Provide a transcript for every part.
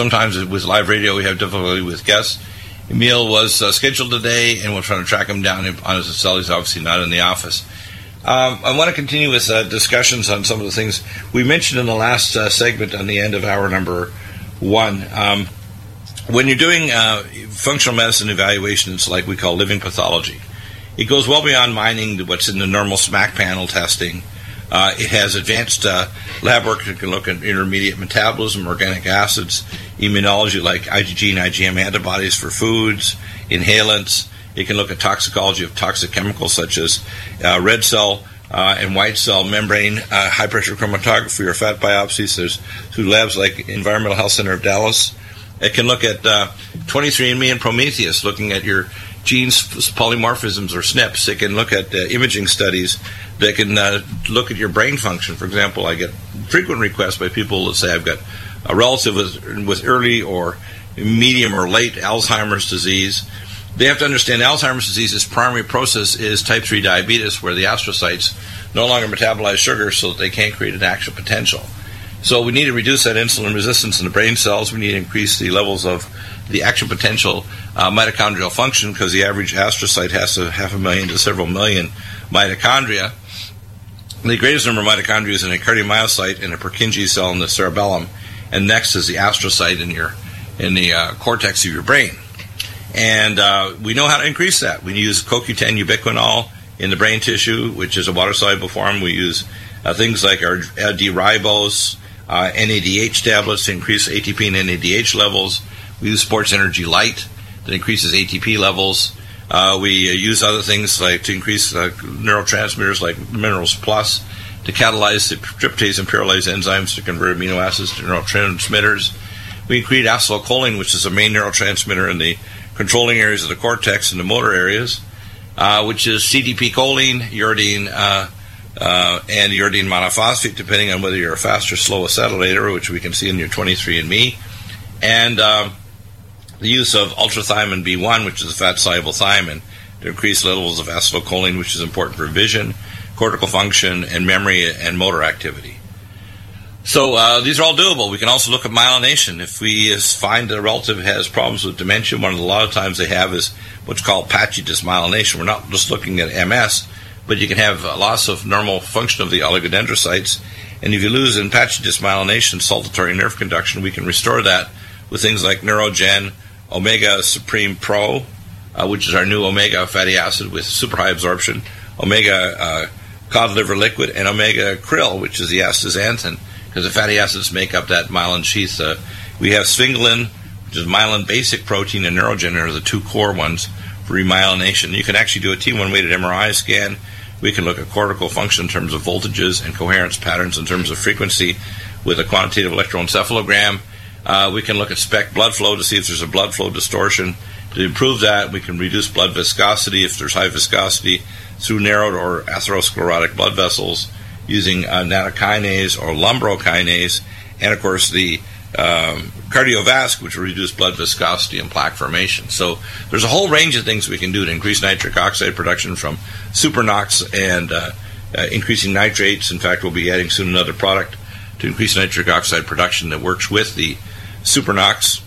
sometimes with live radio, we have difficulty with guests. Emile was uh, scheduled today, and we're trying to track him down on his cell. He's obviously not in the office. Um, I want to continue with uh, discussions on some of the things we mentioned in the last uh, segment on the end of hour number one. Um, when you're doing uh, functional medicine evaluations, like we call living pathology, it goes well beyond mining what's in the normal SMAC panel testing. Uh, it has advanced uh, lab work that can look at intermediate metabolism, organic acids, immunology like IgG and IgM antibodies for foods, inhalants. It can look at toxicology of toxic chemicals such as uh, red cell uh, and white cell membrane uh, high pressure chromatography or fat biopsies. There's through labs like Environmental Health Center of Dallas. It can look at 23andMe and Prometheus, looking at your genes polymorphisms or SNPs. It can look at uh, imaging studies that can uh, look at your brain function. For example, I get frequent requests by people that say I've got a relative with, with early or medium or late Alzheimer's disease. They have to understand Alzheimer's disease's primary process is type 3 diabetes, where the astrocytes no longer metabolize sugar so that they can't create an action potential. So we need to reduce that insulin resistance in the brain cells. We need to increase the levels of the action potential uh, mitochondrial function because the average astrocyte has to half a million to several million mitochondria. The greatest number of mitochondria is in a cardiomyocyte and a Purkinje cell in the cerebellum, and next is the astrocyte in your in the uh, cortex of your brain. And uh, we know how to increase that. We use CoQ10 ubiquinol in the brain tissue, which is a water soluble form. We use uh, things like our D-ribose, uh, NADH tablets to increase ATP and NADH levels. We use Sports Energy Light that increases ATP levels. Uh, we uh, use other things like to increase uh, neurotransmitters like Minerals Plus to catalyze the tryptase and pyrrolase enzymes to convert amino acids to neurotransmitters. We create acetylcholine, which is a main neurotransmitter in the controlling areas of the cortex and the motor areas, uh, which is CDP choline, uridine, uh, uh, and uridine monophosphate, depending on whether you're a fast or slow acetylator, which we can see in your 23andMe. And um, the use of ultrathymine B1, which is a fat soluble thiamine, to increase levels of acetylcholine, which is important for vision, cortical function, and memory and motor activity. So uh, these are all doable. We can also look at myelination. If we find a relative has problems with dementia, one of the, a lot of times they have is what's called patchy dysmyelination. We're not just looking at MS, but you can have a loss of normal function of the oligodendrocytes. And if you lose in patchy dysmyelination, saltatory nerve conduction, we can restore that with things like Neurogen, Omega Supreme Pro, uh, which is our new omega fatty acid with super high absorption, omega uh, cod liver liquid, and omega krill, which is the astaxanthin, because the fatty acids make up that myelin sheath. Uh, we have sphingolin, which is myelin basic protein, and neurogen are the two core ones for remyelination. You can actually do a T1 weighted MRI scan. We can look at cortical function in terms of voltages and coherence patterns in terms of frequency with a quantitative electroencephalogram. Uh, we can look at SPECT blood flow to see if there's a blood flow distortion. To improve that, we can reduce blood viscosity if there's high viscosity through narrowed or atherosclerotic blood vessels using uh, nattokinase or lumbrokinase, and of course the um, cardiovasc, which will reduce blood viscosity and plaque formation. So there's a whole range of things we can do to increase nitric oxide production from supernox and uh, uh, increasing nitrates. In fact, we'll be adding soon another product to increase nitric oxide production that works with the supernox.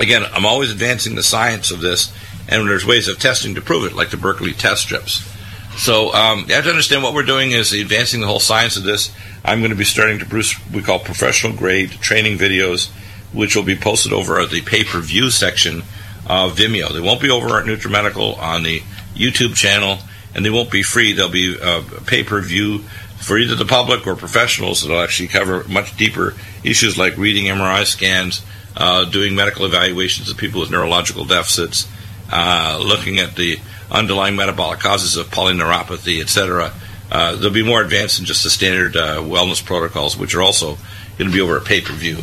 Again, I'm always advancing the science of this, and there's ways of testing to prove it, like the Berkeley test strips. So um, you have to understand what we're doing is advancing the whole science of this. I'm going to be starting to produce we call professional grade training videos, which will be posted over at the pay per view section of Vimeo. They won't be over at NutriMedical on the YouTube channel, and they won't be free. They'll be uh, pay per view for either the public or professionals that'll actually cover much deeper issues like reading MRI scans, uh, doing medical evaluations of people with neurological deficits, uh, looking at the underlying metabolic causes of polyneuropathy, etc. Uh, they'll be more advanced than just the standard uh, wellness protocols, which are also going to be over a pay per view.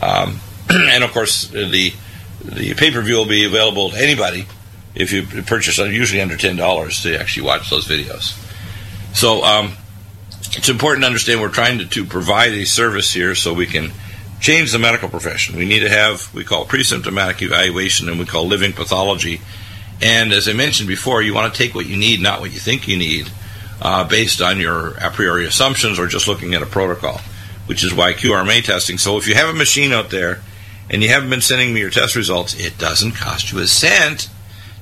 Um, and of course, the the pay per view will be available to anybody if you purchase, usually under ten dollars, to actually watch those videos. So um, it's important to understand we're trying to, to provide a service here so we can change the medical profession. We need to have we call pre-symptomatic evaluation and we call living pathology. And as I mentioned before, you want to take what you need, not what you think you need, uh, based on your a priori assumptions or just looking at a protocol, which is why QRMA testing. So if you have a machine out there and you haven't been sending me your test results, it doesn't cost you a cent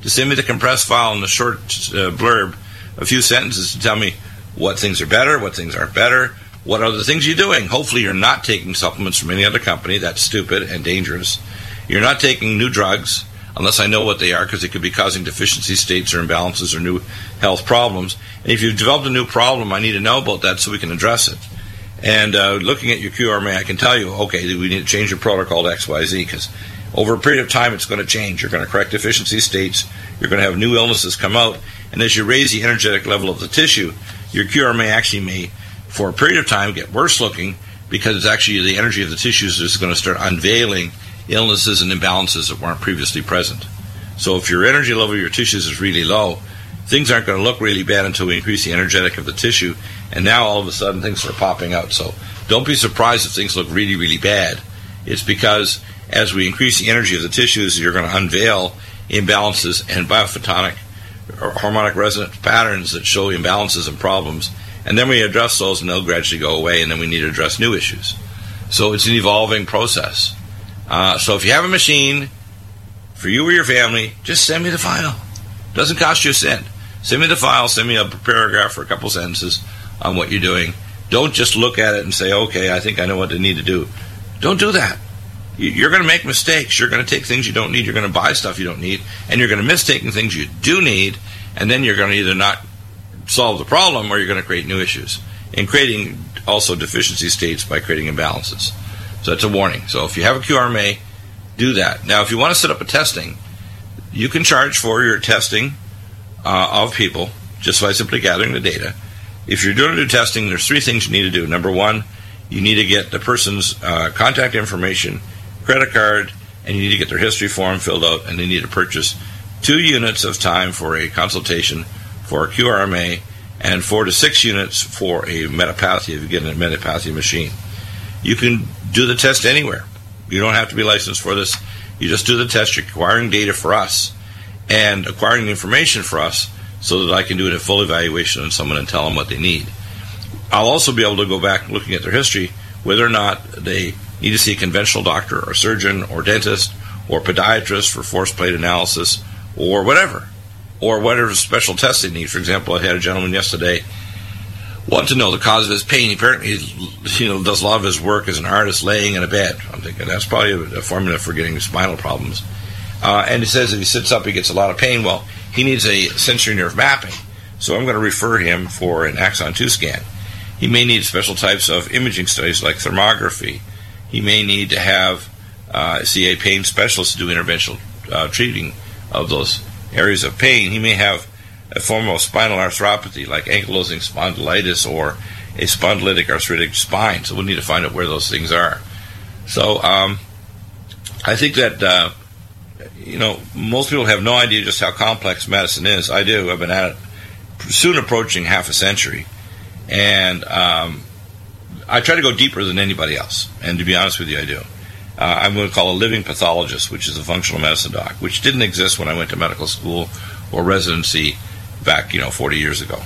to send me the compressed file and the short uh, blurb, a few sentences to tell me what things are better, what things aren't better, what are the things you're doing. Hopefully, you're not taking supplements from any other company. That's stupid and dangerous. You're not taking new drugs unless I know what they are because they could be causing deficiency states or imbalances or new health problems. And if you've developed a new problem, I need to know about that so we can address it. And uh, looking at your QRMA, I can tell you, okay, we need to change your protocol to XYZ because over a period of time, it's going to change. You're going to correct deficiency states. You're going to have new illnesses come out. And as you raise the energetic level of the tissue, your QRMA actually may, for a period of time, get worse looking because it's actually the energy of the tissues is going to start unveiling illnesses and imbalances that weren't previously present. So if your energy level of your tissues is really low, things aren't going to look really bad until we increase the energetic of the tissue. And now all of a sudden things are popping out. So don't be surprised if things look really, really bad. It's because as we increase the energy of the tissues, you're going to unveil imbalances and biophotonic or harmonic resonance patterns that show imbalances and problems. And then we address those and they'll gradually go away, and then we need to address new issues. So it's an evolving process. Uh, so if you have a machine for you or your family, just send me the file. Doesn't cost you a cent. Send me the file, send me a paragraph or a couple sentences on what you're doing. Don't just look at it and say, okay, I think I know what I need to do. Don't do that. You're going to make mistakes. You're going to take things you don't need. You're going to buy stuff you don't need. And you're going to miss taking things you do need. And then you're going to either not solve the problem or you're going to create new issues. And creating also deficiency states by creating imbalances. So that's a warning. So if you have a QRMA, do that. Now, if you want to set up a testing, you can charge for your testing uh, of people just by simply gathering the data. If you're doing a new testing, there's three things you need to do. Number one, you need to get the person's uh, contact information, credit card, and you need to get their history form filled out, and they need to purchase two units of time for a consultation for a QRMA and four to six units for a metapathy if you get a metapathy machine. You can do the test anywhere. You don't have to be licensed for this. You just do the test. You're acquiring data for us and acquiring information for us so that I can do a full evaluation on someone and tell them what they need. I'll also be able to go back looking at their history, whether or not they need to see a conventional doctor or surgeon or dentist or podiatrist for force plate analysis or whatever, or whatever special tests they need. For example, I had a gentleman yesterday want to know the cause of his pain. Apparently, he you know does a lot of his work as an artist laying in a bed. I'm thinking that's probably a, formula for getting spinal problems. Uh, and he says if he sits up, he gets a lot of pain. Well, he needs a sensory nerve mapping, so I'm going to refer him for an axon 2 scan. He may need special types of imaging studies like thermography. He may need to have uh, see a pain specialist do interventional uh, treating of those areas of pain. He may have a form of spinal arthropathy like ankylosing spondylitis or a spondylitic arthritic spine. So we need to find out where those things are. So um, I think that uh, you know most people have no idea just how complex medicine is. I do. I've been at it soon approaching half a century, and um, I try to go deeper than anybody else. And to be honest with you, I do. Uh, I'm going to call a living pathologist, which is a functional medicine doc, which didn't exist when I went to medical school or residency back, you know, 40 years ago.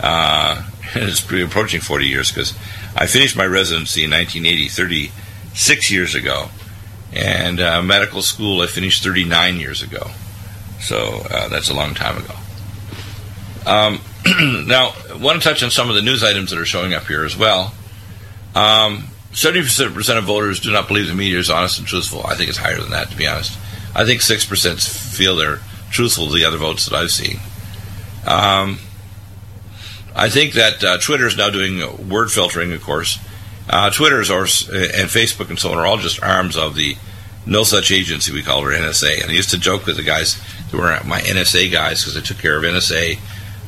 Uh, it's pretty approaching 40 years because I finished my residency in 1980, 36 years ago, and uh, medical school I finished 39 years ago. So uh, that's a long time ago. Um, now, I want to touch on some of the news items that are showing up here as well. Um, 70% of voters do not believe the media is honest and truthful. I think it's higher than that, to be honest. I think 6% feel they're truthful to the other votes that I've seen. Um, I think that uh, Twitter is now doing word filtering, of course. Uh, Twitter's or, and Facebook and so on are all just arms of the no such agency we call her NSA. And I used to joke with the guys who were my NSA guys because I took care of NSA,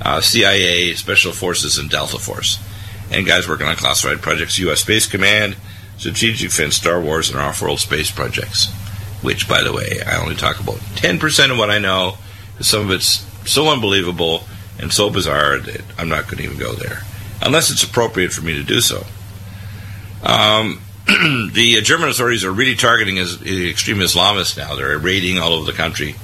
uh, CIA, Special Forces, and Delta Force. And guys working on classified projects, U.S. Space Command, Strategic Defense, Star Wars, and off-world space projects. Which, by the way, I only talk about 10% of what I know. Some of it's so unbelievable and so bizarre that I'm not going to even go there, unless it's appropriate for me to do so. Um, the German authorities are really targeting as, extreme Islamists now. They're raiding all over the country,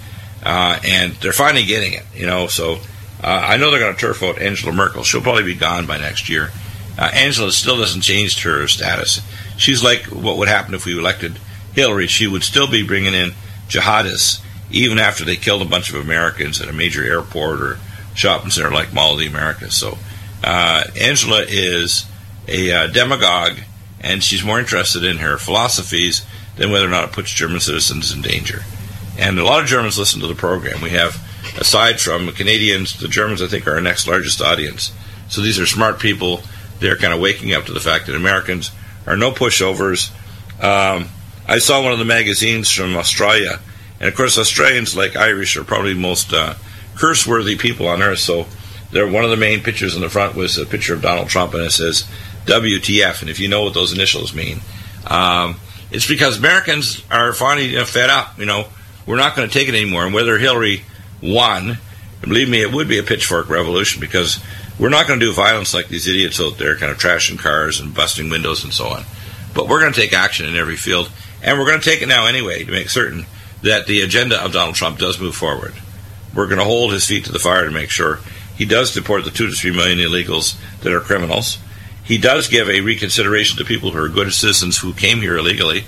uh, and they're finally getting it. You know, so uh, I know they're going to turf out Angela Merkel. She'll probably be gone by next year. Uh, Angela still doesn't change her status. She's like what would happen if we elected Hillary, she would still be bringing in jihadists even after they killed a bunch of Americans at a major airport or shopping center like Mall of the Americas. So uh, Angela is a uh, demagogue, and she's more interested in her philosophies than whether or not it puts German citizens in danger. And a lot of Germans listen to the program. We have, aside from Canadians, the Germans, I think, are our next largest audience. So these are smart people. They're kind of waking up to the fact that Americans are no pushovers. Um, I saw one of the magazines from Australia, and of course, Australians, like Irish, are probably the most uh, curse-worthy people on earth. So, they're, one of the main pictures in the front was a picture of Donald Trump, and it says WTF. And if you know what those initials mean, um, it's because Americans are finally uh, fed up. You know, we're not going to take it anymore. And whether Hillary won, believe me, it would be a pitchfork revolution because we're not going to do violence like these idiots out there, kind of trashing cars and busting windows and so on. But we're going to take action in every field, and we're going to take it now anyway to make certain that the agenda of Donald Trump does move forward. We're going to hold his feet to the fire to make sure he does deport the two to three million illegals that are criminals. He does give a reconsideration to people who are good citizens who came here illegally,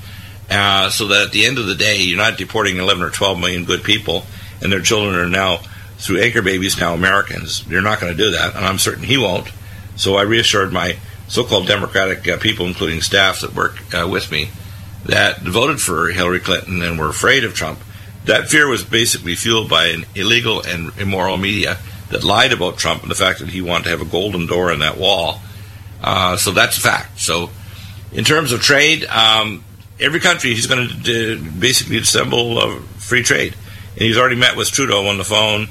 uh, so that at the end of the day, you're not deporting 11 or 12 million good people and their children are now, through anchor babies, now Americans. You're not going to do that, and I'm certain he won't. So I reassured my so-called Democratic uh, people, including staff that work uh, with me, that voted for Hillary Clinton and were afraid of Trump. That fear was basically fueled by an illegal and immoral media that lied about Trump and the fact that he wanted to have a golden door in that wall. Uh, so that's a fact. So, in terms of trade, um, every country he's going to basically assemble uh, free trade, and he's already met with Trudeau on the phone,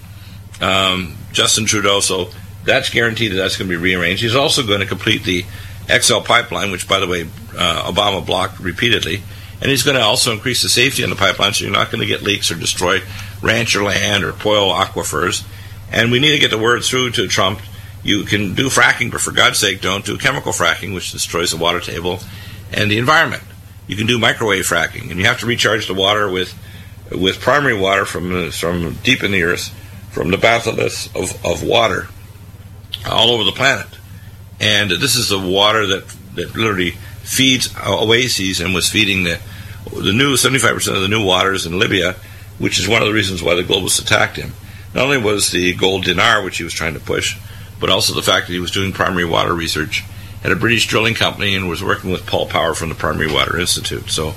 um, Justin Trudeau. So that's guaranteed that that's going to be rearranged. He's also going to complete the XL pipeline, which, by the way, uh, Obama blocked repeatedly. And he's going to also increase the safety on the pipeline so you're not going to get leaks or destroy rancher land or spoil aquifers. And we need to get the word through to Trump. You can do fracking, but for God's sake, don't do chemical fracking, which destroys the water table and the environment. You can do microwave fracking, and you have to recharge the water with with primary water from from deep in the earth, from the batholiths of, of water all over the planet. And this is the water that, that literally feeds oases and was feeding the, the new 75% of the new waters in Libya, which is one of the reasons why the globalists attacked him. Not only was the gold dinar, which he was trying to push, but also the fact that he was doing primary water research at a British drilling company and was working with Pal Pauer from the Primary Water Institute. So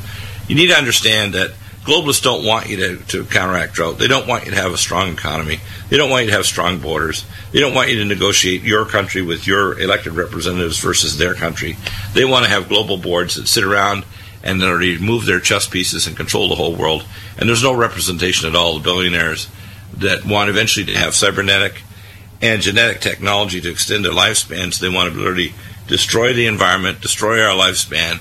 you need to understand that globalists don't want you to, to counteract drought. They don't want you to have a strong economy. They don't want you to have strong borders. They don't want you to negotiate your country with your elected representatives versus their country. They want to have global boards that sit around and that already move their chess pieces and control the whole world. And there's no representation at all. The billionaires that want eventually to have cybernetic and genetic technology to extend their lifespans, they want to literally destroy the environment, destroy our lifespan,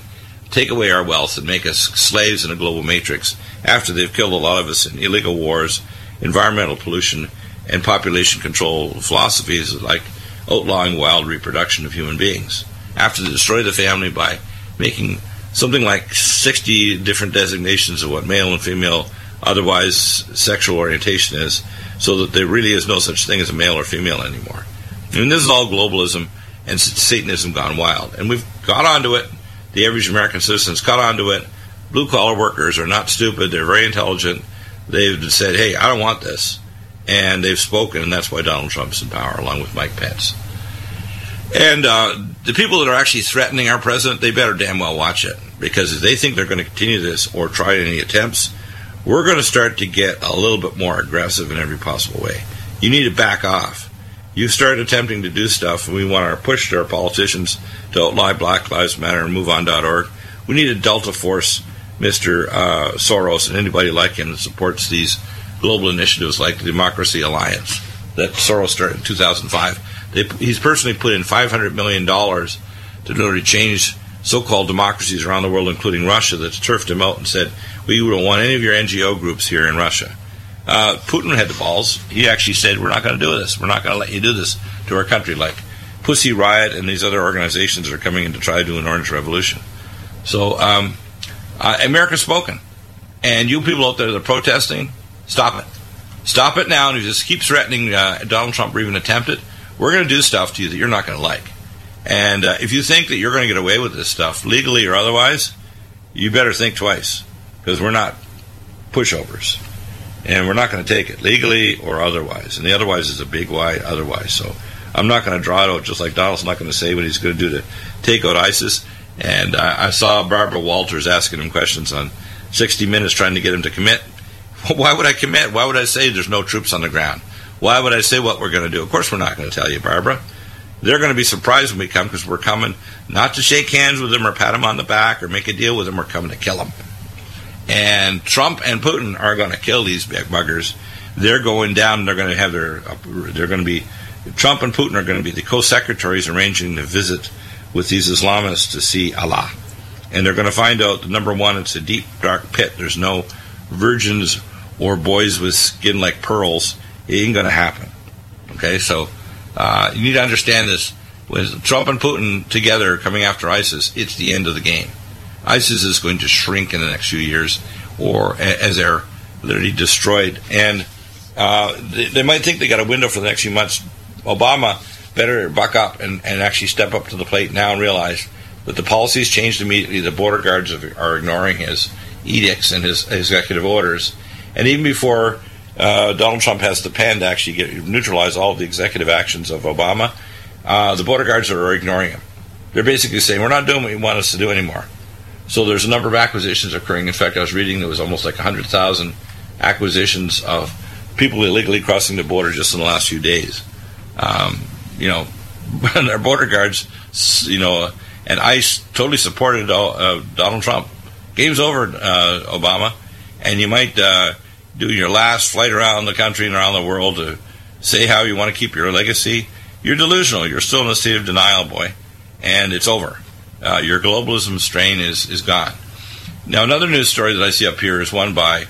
take away our wealth, and make us slaves in a global matrix after they've killed a lot of us in illegal wars, environmental pollution, and population control philosophies like outlawing wild reproduction of human beings. After they destroy the family by making something like 60 different designations of what male and female otherwise sexual orientation is, so that there really is no such thing as a male or female anymore. I And this is all globalism and Satanism gone wild. And we've got onto it. The average American citizen's caught onto it blue collar workers are not stupid. They're very intelligent. They've said, hey, I don't want this. And they've spoken, and that's why Donald Trump's in power, along with Mike Pence. And uh, the people that are actually threatening our president, they better damn well watch it. Because if they think they're going to continue this or try any attempts, we're going to start to get a little bit more aggressive in every possible way. You need to back off. You start attempting to do stuff, and we want to push to our politicians to outlaw Black Lives Matter and move MoveOn.org. We need a Delta Force Mr. Uh, Soros and anybody like him that supports these global initiatives like the Democracy Alliance that Soros started in 2005. They, he's personally put in $500 million to literally change so-called democracies around the world, including Russia, that's turfed him out and said, we don't want any of your NGO groups here in Russia. Uh, Putin had the balls. He actually said, we're not going to do this. We're not going to let you do this to our country, like Pussy Riot and these other organizations are coming in to try to do an orange revolution. So um, uh, America's spoken. And you people out there that are protesting, stop it. Stop it now. And you just keep threatening uh, Donald Trump or even attempt it, we're going to do stuff to you that you're not going to like. And uh, if you think that you're going to get away with this stuff, legally or otherwise, you better think twice. because we're not pushovers. And we're not going to take it legally or otherwise. And the otherwise is a big why otherwise. So I'm not going to draw it out just like Donald's not going to say what he's going to do to take out ISIS. And I, I saw Barbara Walters asking him questions on 60 Minutes trying to get him to commit. Why would I commit? Why would I say there's no troops on the ground? Why would I say what we're going to do? Of course, we're not going to tell you, Barbara. They're going to be surprised when we come because we're coming not to shake hands with them or pat them on the back or make a deal with them. We're coming to kill them. And Trump and Putin are going to kill these big buggers. They're going down. They're going to have their. They're going to be. Trump and Putin are going to be the co-secretaries arranging the visit with these Islamists to see Allah, and they're going to find out. Number one, it's a deep dark pit. There's no virgins or boys with skin like pearls. It ain't going to happen. Okay, so uh, you need to understand this. With Trump and Putin together coming after ISIS, it's the end of the game. ISIS is going to shrink in the next few years, or as they're literally destroyed. And uh, they, they, might think they got a window for the next few months. Obama better buck up and, and actually step up to the plate now and realize that the policies changed immediately. The border guards are ignoring his edicts and his executive orders. And even before uh, Donald Trump has the pen to actually get, neutralize all of the executive actions of Obama, uh, the border guards are ignoring him. They're basically saying, we're not doing what you want us to do anymore. So there's a number of acquisitions occurring. In fact, I was reading there was almost like 100,000 acquisitions of people illegally crossing the border just in the last few days. Um, you know, our border guards, you know, and ICE totally supported uh, Donald Trump. Game's over, uh, Obama, and you might uh, do your last flight around the country and around the world to say how you want to keep your legacy. You're delusional. You're still in a state of denial, boy, and it's over uh, your globalism strain is, is gone. Now, another news story that I see up here is one by,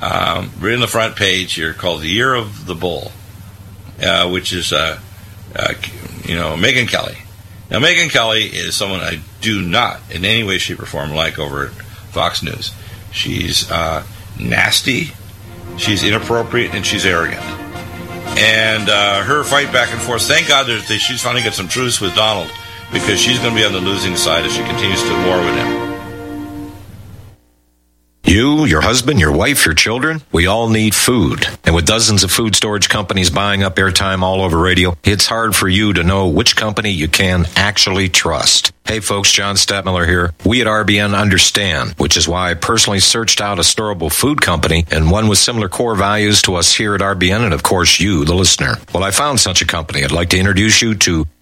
um, right in the front page here, called The Year of the Bull, uh, which is, uh, uh, you know, Megyn Kelly. Now, Megyn Kelly is someone I do not in any way, shape, or form like over at Fox News. She's uh, nasty, she's inappropriate, and she's arrogant. And uh, her fight back and forth, thank God she's finally got some truce with Donald because she's going to be on the losing side as she continues to war with him. You, your husband, your wife, your children, we all need food. And with dozens of food storage companies buying up airtime all over radio, it's hard for you to know which company you can actually trust. Hey folks, John Stadtmiller here. We at RBN understand, which is why I personally searched out a storable food company and one with similar core values to us here at RBN and of course you, the listener. Well, I found such a company. I'd like to introduce you to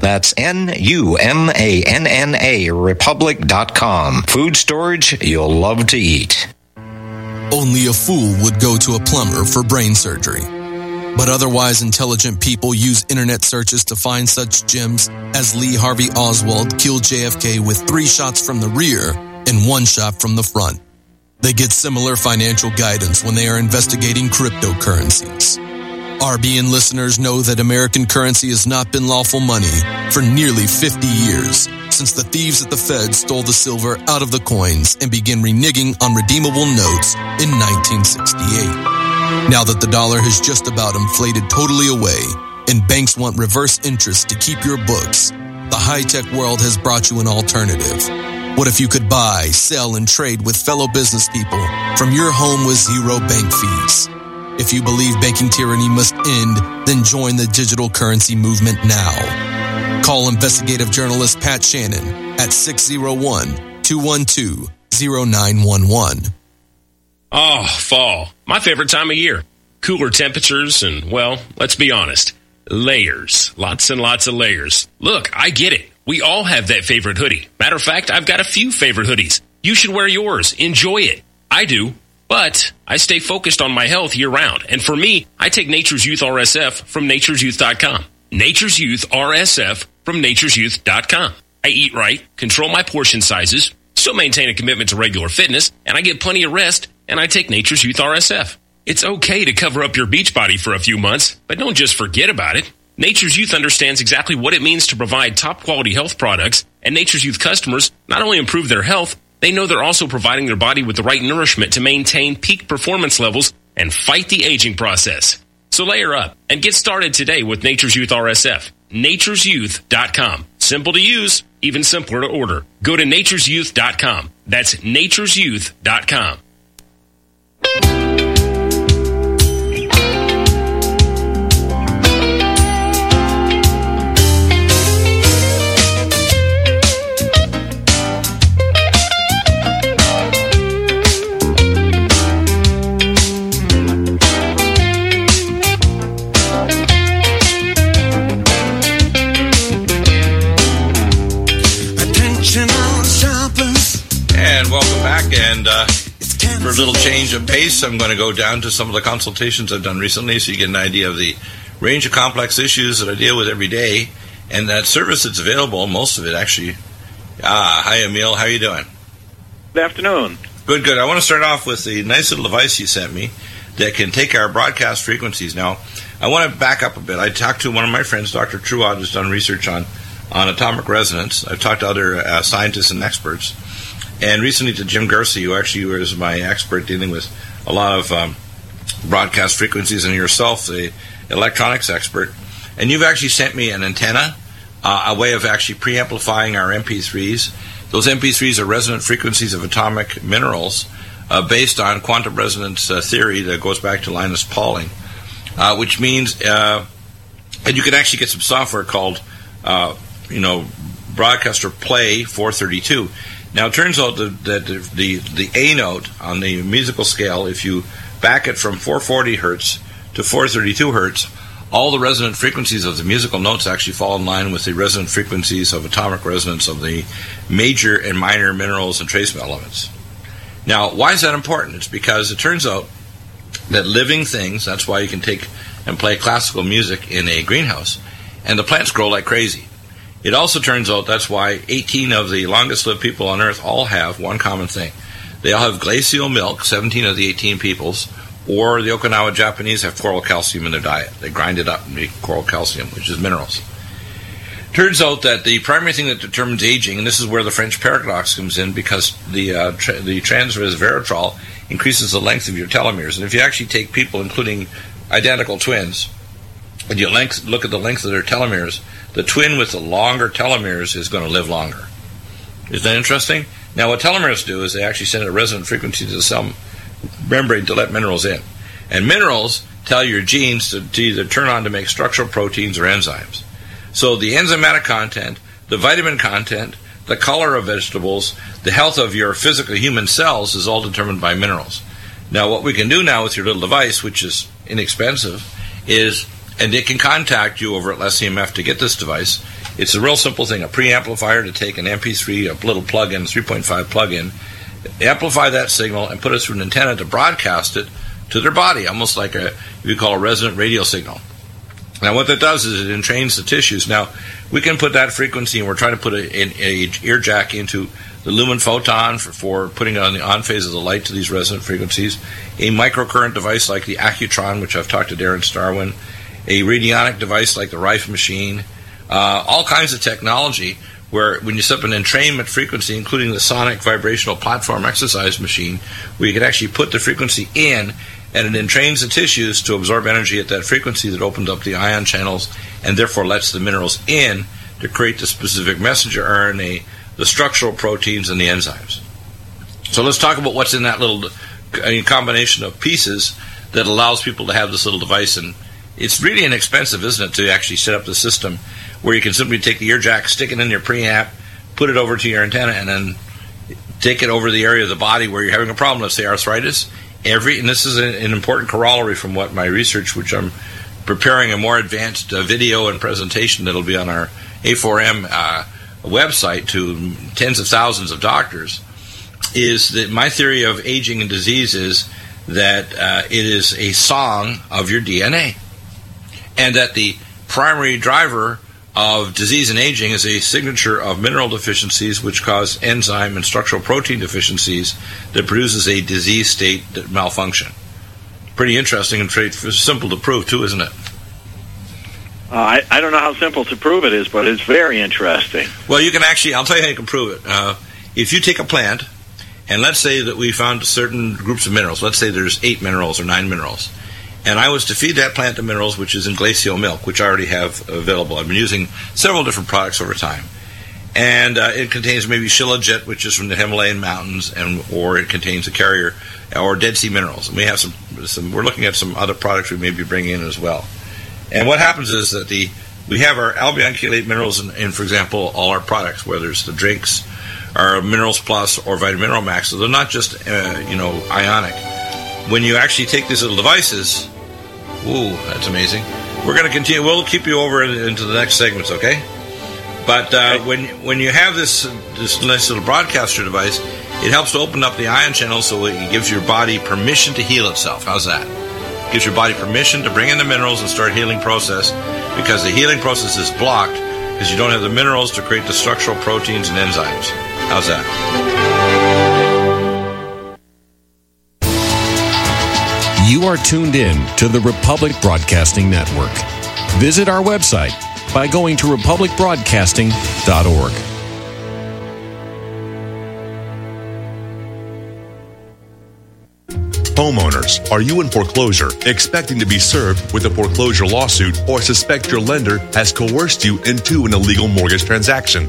That's N U M A N N A Republic.com. Food storage you'll love to eat. Only a fool would go to a plumber for brain surgery. But otherwise intelligent people use internet searches to find such gems as Lee Harvey Oswald killed JFK with three shots from the rear and one shot from the front. They get similar financial guidance when they are investigating cryptocurrencies. RBN listeners know that American currency has not been lawful money for nearly 50 years since the thieves at the Fed stole the silver out of the coins and began reneging on redeemable notes in 1968. Now that the dollar has just about inflated totally away and banks want reverse interest to keep your books, the high-tech world has brought you an alternative. What if you could buy, sell, and trade with fellow business people from your home with zero bank fees? If you believe banking tyranny must end, then join the digital currency movement now. Call investigative journalist Pat Shannon at 601 212 0911. Oh, fall. My favorite time of year. Cooler temperatures and, well, let's be honest, layers. Lots and lots of layers. Look, I get it. We all have that favorite hoodie. Matter of fact, I've got a few favorite hoodies. You should wear yours. Enjoy it. I do. But I stay focused on my health year round. And for me, I take Nature's Youth RSF from nature'syouth.com. Nature's Youth RSF from nature'syouth.com. I eat right, control my portion sizes, still maintain a commitment to regular fitness, and I get plenty of rest and I take Nature's Youth RSF. It's okay to cover up your beach body for a few months, but don't just forget about it. Nature's Youth understands exactly what it means to provide top quality health products, and Nature's Youth customers not only improve their health, they know they're also providing their body with the right nourishment to maintain peak performance levels and fight the aging process. So layer up and get started today with Nature's Youth RSF. Nature'sYouth.com. Simple to use, even simpler to order. Go to nature'syouth.com. That's nature'syouth.com. And uh, for a little change of pace, I'm going to go down to some of the consultations I've done recently so you get an idea of the range of complex issues that I deal with every day and that service that's available, most of it actually. Ah, hi, Emile. How are you doing? Good afternoon. Good, good. I want to start off with the nice little device you sent me that can take our broadcast frequencies. Now, I want to back up a bit. I talked to one of my friends, Dr. Truod, who's done research on, on atomic resonance. I've talked to other uh, scientists and experts. And recently to Jim Gersey, who actually was my expert dealing with a lot of um, broadcast frequencies, and yourself, the electronics expert. And you've actually sent me an antenna, uh, a way of actually preamplifying our MP3s. Those MP3s are resonant frequencies of atomic minerals uh, based on quantum resonance uh, theory that goes back to Linus Pauling, uh, which means, uh, and you can actually get some software called, uh, you know, Broadcaster Play 432. Now it turns out that, the, the A note on the musical scale, if you back it from 440 hertz to 432 hertz, all the resonant frequencies of the musical notes actually fall in line with the resonant frequencies of atomic resonance of the major and minor minerals and trace elements. Now, why is that important? It's because it turns out that living things, that's why you can take and play classical music in a greenhouse, and the plants grow like crazy. It also turns out that's why 18 of the longest lived people on Earth all have one common thing. They all have glacial milk, 17 of the 18 peoples, or the Okinawa Japanese have coral calcium in their diet. They grind it up and make coral calcium, which is minerals. Turns out that the primary thing that determines aging, and this is where the French paradox comes in, because the uh, tra- the transresveratrol increases the length of your telomeres. And if you actually take people, including identical twins, and you length, look at the length of their telomeres, the twin with the longer telomeres is going to live longer. Isn't that interesting? Now, what telomeres do is they actually send a resonant frequency to the cell membrane to let minerals in. And minerals tell your genes to, to either turn on to make structural proteins or enzymes. So the enzymatic content, the vitamin content, the color of vegetables, the health of your physical human cells is all determined by minerals. Now, what we can do now with your little device, which is inexpensive, is and it can contact you over at LessEMF to get this device. It's a real simple thing: a preamplifier to take an MP3, a little plug-in, 3.5 plug-in, amplify that signal, and put it through an antenna to broadcast it to their body, almost like a you call a resonant radio signal. Now, what that does is it entrains the tissues. Now, we can put that frequency, and we're trying to put a, ear jack into the lumen photon for, for, putting on the on phase of the light to these resonant frequencies. A microcurrent device like the Accutron, which I've talked to Darren Starwin, a radionic device like the Rife machine, uh, all kinds of technology where when you set up an entrainment frequency, including the sonic vibrational platform exercise machine, where you can actually put the frequency in and it entrains the tissues to absorb energy at that frequency that opens up the ion channels and therefore lets the minerals in to create the specific messenger RNA, the structural proteins, and the enzymes. So let's talk about what's in that little combination of pieces that allows people to have this little device and it's really inexpensive, isn't it, to actually set up the system where you can simply take the ear jack, stick it in your preamp, put it over to your antenna, and then take it over the area of the body where you're having a problem. Let's say arthritis. Every and this is an important corollary from what my research, which I'm preparing a more advanced uh, video and presentation that'll be on our A4M uh, website to tens of thousands of doctors, is that my theory of aging and disease is that uh, it is a song of your DNA and that the primary driver of disease and aging is a signature of mineral deficiencies which cause enzyme and structural protein deficiencies that produces a disease state that malfunction. Pretty interesting and simple to prove too, isn't it? Uh, I, I don't know how simple to prove it is, but it's very interesting. Well, you can actually, I'll tell you how you can prove it. Uh, if you take a plant, and let's say that we found certain groups of minerals, let's say there's eight minerals or nine minerals, and I was to feed that plant the minerals, which is in glacial milk, which I already have available. I've been using several different products over time. And uh, it contains maybe shilajit, which is from the Himalayan mountains, and or it contains a carrier or Dead Sea minerals. And we have some, some. We're looking at some other products we may be bringing in as well. And what happens is that the we have our albion chelate minerals in, in, for example, all our products, whether it's the drinks, our Minerals Plus, or Vitamin Mineral Max. So they're not just uh, you know ionic. When you actually take these little devices, ooh, that's amazing. We're going to continue. We'll keep you over into the next segments, okay? But uh, okay. when when you have this this nice little broadcaster device, it helps to open up the ion channel so it gives your body permission to heal itself. How's that? gives your body permission to bring in the minerals and start healing process because the healing process is blocked because you don't have the minerals to create the structural proteins and enzymes. How's that? You are tuned in to the Republic Broadcasting Network. Visit our website by going to republicbroadcasting.org. Homeowners, are you in foreclosure, expecting to be served with a foreclosure lawsuit, or suspect your lender has coerced you into an illegal mortgage transaction?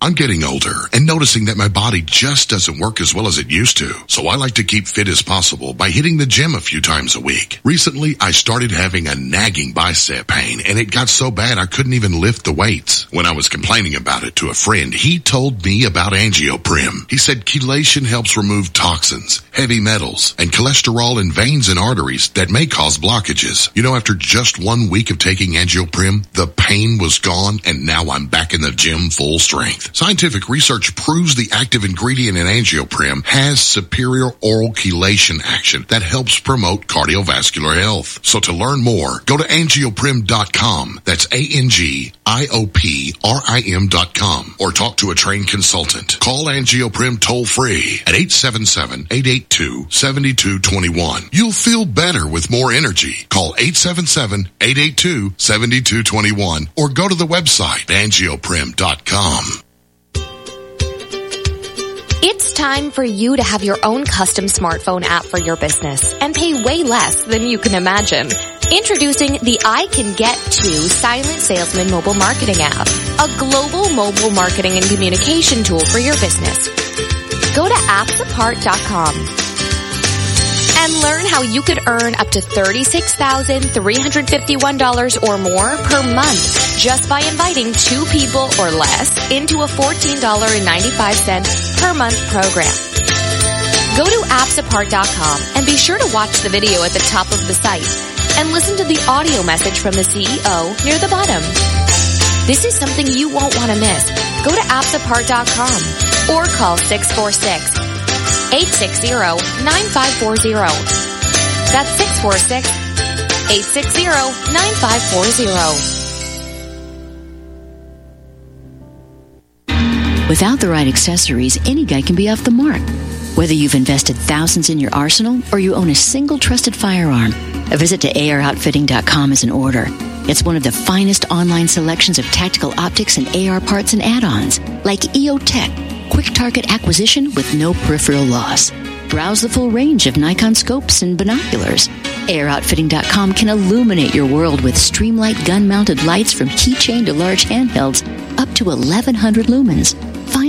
I'm getting older and noticing that my body just doesn't work as well as it used to. So I like to keep fit as possible by hitting the gym a few times a week. Recently, I started having a nagging bicep pain and it got so bad I couldn't even lift the weights. When I was complaining about it to a friend, he told me about angioprim. He said chelation helps remove toxins, heavy metals, and cholesterol in veins and arteries that may cause blockages. You know, after just one week of taking angioprim, the pain was gone and now I'm back in the gym full strength. Scientific research proves the active ingredient in angioprim has superior oral chelation action that helps promote cardiovascular health. So to learn more, go to angioprim.com. That's A-N-G-I-O-P-R-I-M dot com or talk to a trained consultant. Call Angioprim toll free at 877-882-7221. You'll feel better with more energy. Call 877-882-7221 or go to the website angioprim.com. It's time for you to have your own custom smartphone app for your business and pay way less than you can imagine. Introducing the I Can Get To Silent Salesman Mobile Marketing app, a global mobile marketing and communication tool for your business. Go to appsapart.com and learn how you could earn up to $36,351 or more per month just by inviting two people or less into a $14.95 per month program. Go to appsapart.com and be sure to watch the video at the top of the site and listen to the audio message from the CEO near the bottom. This is something you won't want to miss. Go to appsapart.com or call 646 860-9540. That's 646-860-9540. Without the right accessories, any guy can be off the mark. Whether you've invested thousands in your arsenal or you own a single trusted firearm, a visit to AROutfitting.com is in order. It's one of the finest online selections of tactical optics and AR parts and add-ons, like EOTech, quick target acquisition with no peripheral loss. Browse the full range of Nikon scopes and binoculars. AROutfitting.com can illuminate your world with Streamlight gun mounted lights from keychain to large handhelds up to 1100 lumens.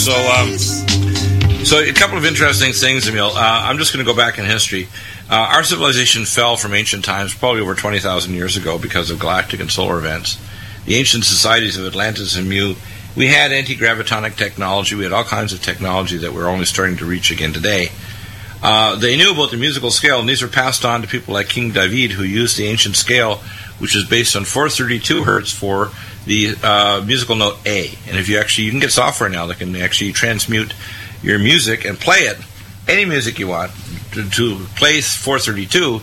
So, um, so a couple of interesting things, Emile. Uh, I'm just going to go back in history. Uh, our civilization fell from ancient times, probably over 20,000 years ago, because of galactic and solar events. The ancient societies of Atlantis and Mu, we had anti-gravitonic technology. We had all kinds of technology that we're only starting to reach again today. Uh, they knew about the musical scale, and these were passed on to people like King David, who used the ancient scale, which is based on 432 hertz for the uh, musical note A. And if you actually, you can get software now that can actually transmute your music and play it, any music you want, to, to play 432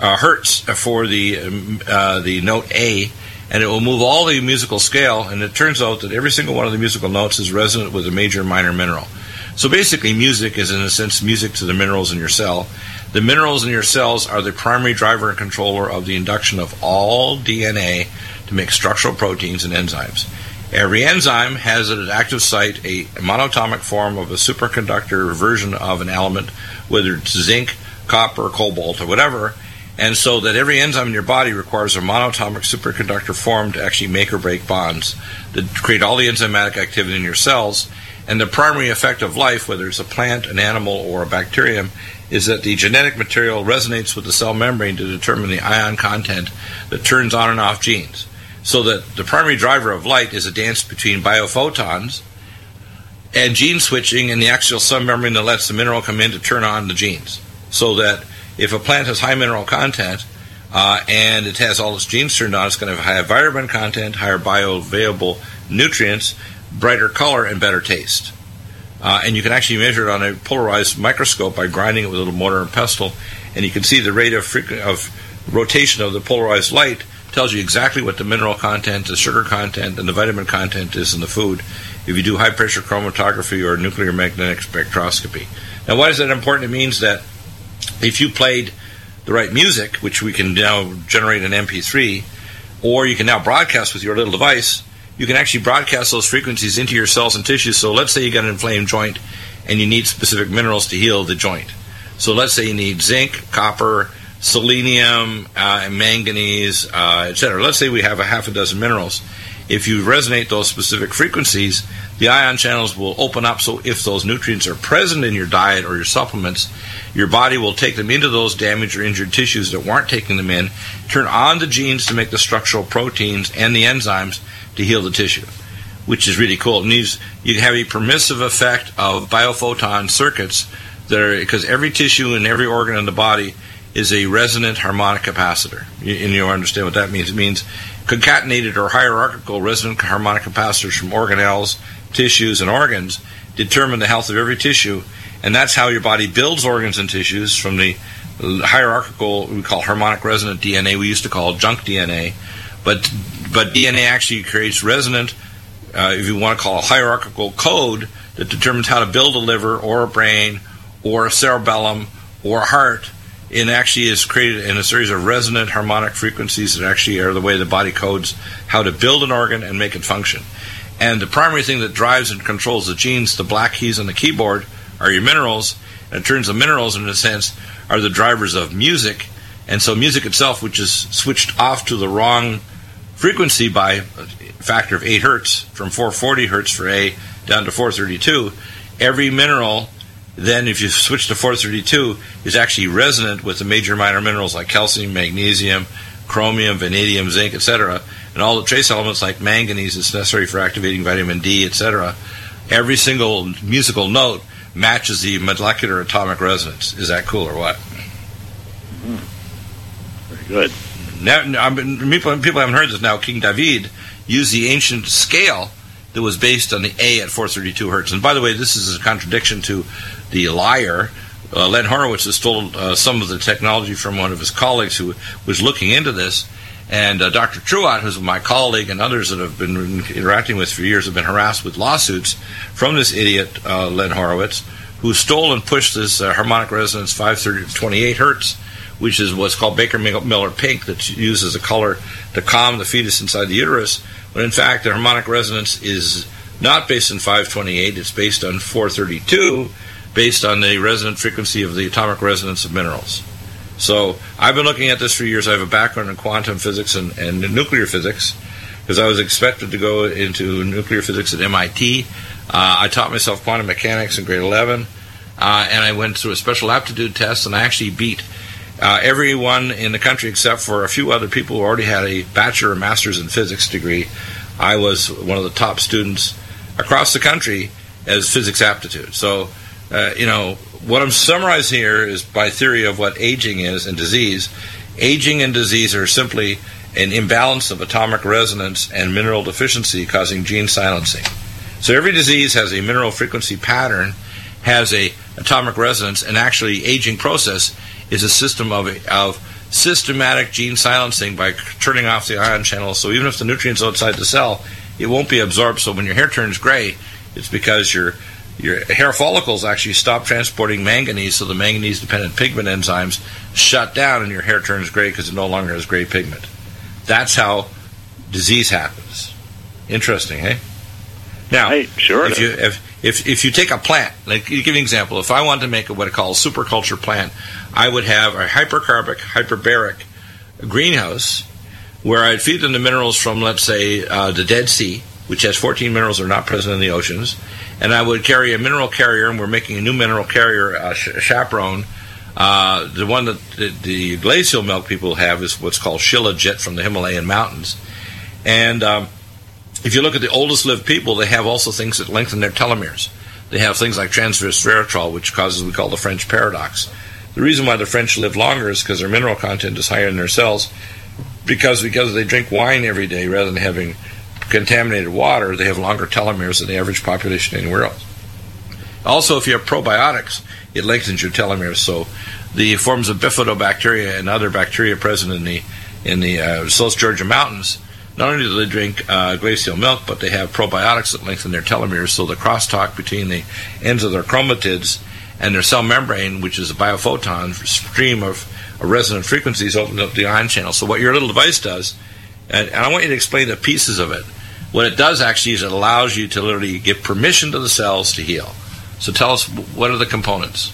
uh, hertz for the um, uh, the note A, and it will move all the musical scale. And it turns out that every single one of the musical notes is resonant with a major minor mineral. So basically, music is in a sense music to the minerals in your cell. The minerals in your cells are the primary driver and controller of the induction of all DNA to make structural proteins and enzymes. Every enzyme has at its active site a monatomic form of a superconductor version of an element, whether it's zinc, copper, cobalt, or whatever. And so that every enzyme in your body requires a monatomic superconductor form to actually make or break bonds that create all the enzymatic activity in your cells. And the primary effect of life, whether it's a plant, an animal, or a bacterium, is that the genetic material resonates with the cell membrane to determine the ion content that turns on and off genes so that the primary driver of light is a dance between biophotons and gene switching in the axial cell membrane that lets the mineral come in to turn on the genes. So that if a plant has high mineral content uh, and it has all its genes turned on, it's going to have higher vitamin content, higher bioavailable nutrients, brighter color, and better taste. Uh, and you can actually measure it on a polarized microscope by grinding it with a little mortar and pestle, and you can see the rate of, frequ- of rotation of the polarized light tells you exactly what the mineral content, the sugar content, and the vitamin content is in the food if you do high pressure chromatography or nuclear magnetic spectroscopy. Now, why is that important? It means that if you played the right music, which we can now generate an MP3, or you can now broadcast with your little device, you can actually broadcast those frequencies into your cells and tissues. So let's say you got an inflamed joint and you need specific minerals to heal the joint. So let's say you need zinc, copper, selenium, uh, manganese, uh, etc. Let's say we have a half a dozen minerals. If you resonate those specific frequencies, the ion channels will open up. So if those nutrients are present in your diet or your supplements, your body will take them into those damaged or injured tissues that weren't taking them in, turn on the genes to make the structural proteins and the enzymes to heal the tissue, which is really cool. And you have a permissive effect of biophoton circuits that are because every tissue and every organ in the body is a resonant harmonic capacitor. And you understand what that means. It means concatenated or hierarchical resonant harmonic capacitors from organelles, tissues, and organs determine the health of every tissue. And that's how your body builds organs and tissues from the hierarchical, we call harmonic resonant DNA, we used to call junk DNA. But, but DNA actually creates resonant, uh, if you want to call it hierarchical code that determines how to build a liver or a brain or a cerebellum or a heart it actually is created in a series of resonant harmonic frequencies that actually are the way the body codes how to build an organ and make it function. And the primary thing that drives and controls the genes, the black keys on the keyboard, are your minerals. And it turns the minerals, in a sense, are the drivers of music, and so music itself, which is switched off to the wrong frequency by a factor of 8 hertz, from 440 hertz for A down to 432, every mineral then if you switch to 432 is actually resonant with the major minor minerals like calcium, magnesium, chromium, vanadium, zinc, etc., and all the trace elements like manganese that's necessary for activating vitamin D, etc. Every single musical note matches the molecular atomic resonance. Is that cool or what? Very good. Now, I mean, people, people haven't heard this now. King David used the ancient scale that was based on the A at 432 hertz. And by the way, this is a contradiction to the liar. Uh, Len Horowitz has stolen uh, some of the technology from one of his colleagues who was looking into this. And uh, Dr. Truott, who's my colleague, and others that have been interacting with for years, have been harassed with lawsuits from this idiot, uh, Len Horowitz, who stole and pushed this uh, harmonic resonance 528 hertz, which is what's called Baker Miller pink, that's used as a color to calm the fetus inside the uterus. When in fact, the harmonic resonance is not based on 528, it's based on 432, based on the resonant frequency of the atomic resonance of minerals. So I've been looking at this for years. I have a background in quantum physics and, and nuclear physics because I was expected to go into nuclear physics at MIT. Uh, I taught myself quantum mechanics in grade 11, uh, and I went through a special aptitude test, and I actually beat uh, everyone in the country except for a few other people who already had a bachelor or master's in physics degree. I was one of the top students across the country as physics aptitude. So, uh, you know, what I'm summarizing here is by theory of what aging is and disease. Aging and disease are simply an imbalance of atomic resonance and mineral deficiency causing gene silencing. So every disease has a mineral frequency pattern, has a atomic resonance, and actually aging process is a system of, of systematic gene silencing by turning off the ion channel. So even if the nutrients outside the cell, it won't be absorbed. So when your hair turns gray, it's because your your hair follicles actually stop transporting manganese, so the manganese dependent pigment enzymes shut down and your hair turns gray because it no longer has gray pigment. That's how disease happens. Interesting, hey? Now, hey, sure. If you if, if if you take a plant, like you give an example, if I want to make a, what I call a superculture plant, I would have a hypercarbic, hyperbaric greenhouse where I'd feed them the minerals from, let's say, uh, the Dead Sea, which has 14 minerals that are not present in the oceans, and I would carry a mineral carrier, and we're making a new mineral carrier, uh, chaperone. Uh, the one that the, the, glacial milk people have is what's called Shilajit from the Himalayan mountains. And um, if you look at the oldest lived people, they have also things that lengthen their telomeres. They have things like transresveratrol, which causes what we call the French paradox. The reason why the French live longer is because their mineral content is higher in their cells. Because because they drink wine every day rather than having contaminated water, they have longer telomeres than the average population anywhere else. Also, if you have probiotics, it lengthens your telomeres. So, the forms of bifidobacteria and other bacteria present in the in the uh, South Georgia mountains, not only do they drink uh, glacial milk, but they have probiotics that lengthen their telomeres. So, the crosstalk between the ends of their chromatids and their cell membrane, which is a biophoton stream of resonant frequencies, opens up the ion channel. So, what your little device does, and, and I want you to explain the pieces of it what it does actually is it allows you to literally give permission to the cells to heal. So tell us what are the components?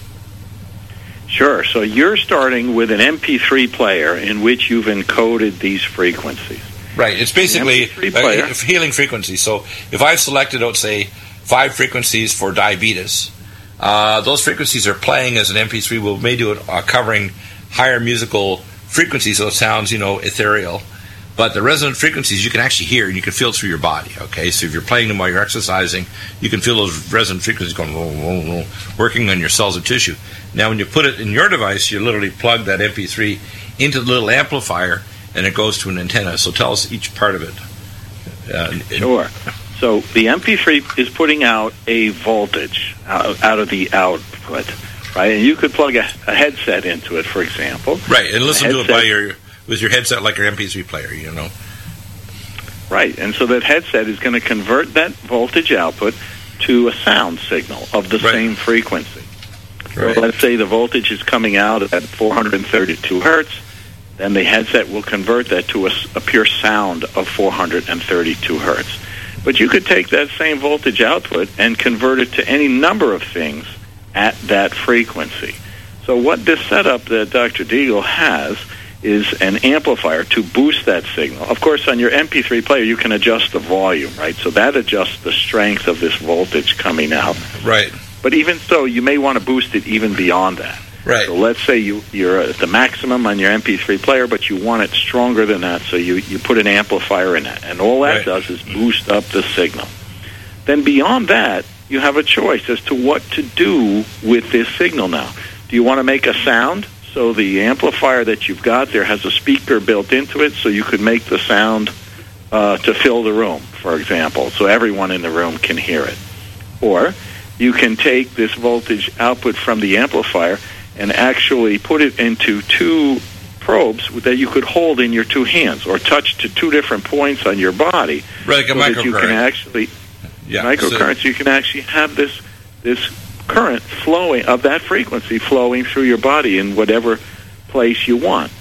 Sure. So you're starting with an MP3 player in which you've encoded these frequencies. Right. It's basically a, a healing frequency. So if I've selected, let's say, five frequencies for diabetes, uh, those frequencies are playing as an MP3. We may do it uh, covering higher musical frequencies, so it sounds, you know, ethereal. But the resonant frequencies you can actually hear and you can feel through your body. Okay, so if you're playing them while you're exercising, you can feel those resonant frequencies going, roll, roll, roll, working on your cells and tissue. Now, when you put it in your device, you literally plug that MP3 into the little amplifier, and it goes to an antenna. So tell us each part of it. Uh, sure. So the MP3 is putting out a voltage out, out of the output, right? And you could plug a, a, headset into it, for example. Right, and listen to it by your with your headset like your MP3 player, you know. Right, and so that headset is going to convert that voltage output to a sound signal of the right. same frequency. Right. So let's say the voltage is coming out at 432 hertz, then the headset will convert that to a, a pure sound of 432 hertz. But you could take that same voltage output and convert it to any number of things at that frequency. So what this setup that Dr. Deagle has is an amplifier to boost that signal. Of course, on your MP3 player, you can adjust the volume, right? So that adjusts the strength of this voltage coming out. Right. But even so, you may want to boost it even beyond that. Right. So let's say you, you're at the maximum on your MP3 player, but you want it stronger than that, so you, you put an amplifier in it. And all that Right. does is boost up the signal. Then beyond that, you have a choice as to what to do with this signal now. Do you want to make a sound? So the amplifier that you've got there has a speaker built into it, so you could make the sound uh, to fill the room, for example, so everyone in the room can hear it. Or you can take this voltage output from the amplifier and actually put it into two probes that you could hold in your two hands or touch to two different points on your body Right, like a so that you can microcurrent. actually Yeah. microcurrents you can actually have this this current flowing of that frequency flowing through your body in whatever place you want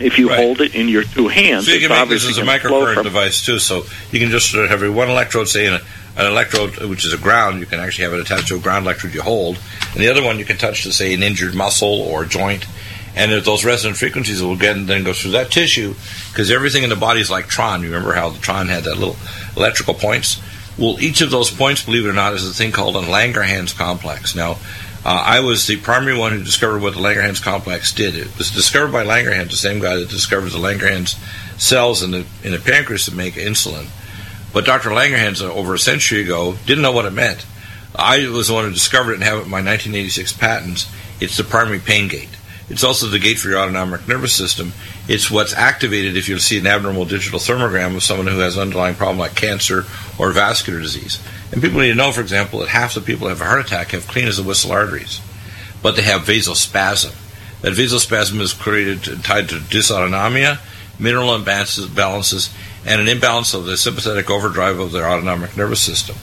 if you Right. hold it in your two hands So you it's can make this as a microcurrent device too. So you can just have one electrode, say in a, an electrode which is a ground, you can actually have it attached to a ground electrode you hold, and the other one you can touch to say an injured muscle or joint, and if those resonant frequencies will get then go through that tissue because everything in the body is like Tron. You remember how the Tron had that little electrical points? Well, each of those points, believe it or not, is a thing called a Langerhans complex. Now, uh, I was the primary one who discovered what the Langerhans complex did. It was discovered by Langerhans, the same guy that discovered the Langerhans cells in the in the pancreas that make insulin. But Dr. Langerhans, uh, over a century ago, didn't know what it meant. I was the one who discovered it and have it in my 1986 patents. It's the primary pain gate. It's also the gate for your autonomic nervous system. It's what's activated if you see an abnormal digital thermogram of someone who has an underlying problem like cancer or vascular disease. And people need to know, for example, that half the people who have a heart attack have clean as a whistle arteries, but they have vasospasm. That vasospasm is created tied to dysautonomia, mineral imbalances, and an imbalance of the sympathetic overdrive of their autonomic nervous system.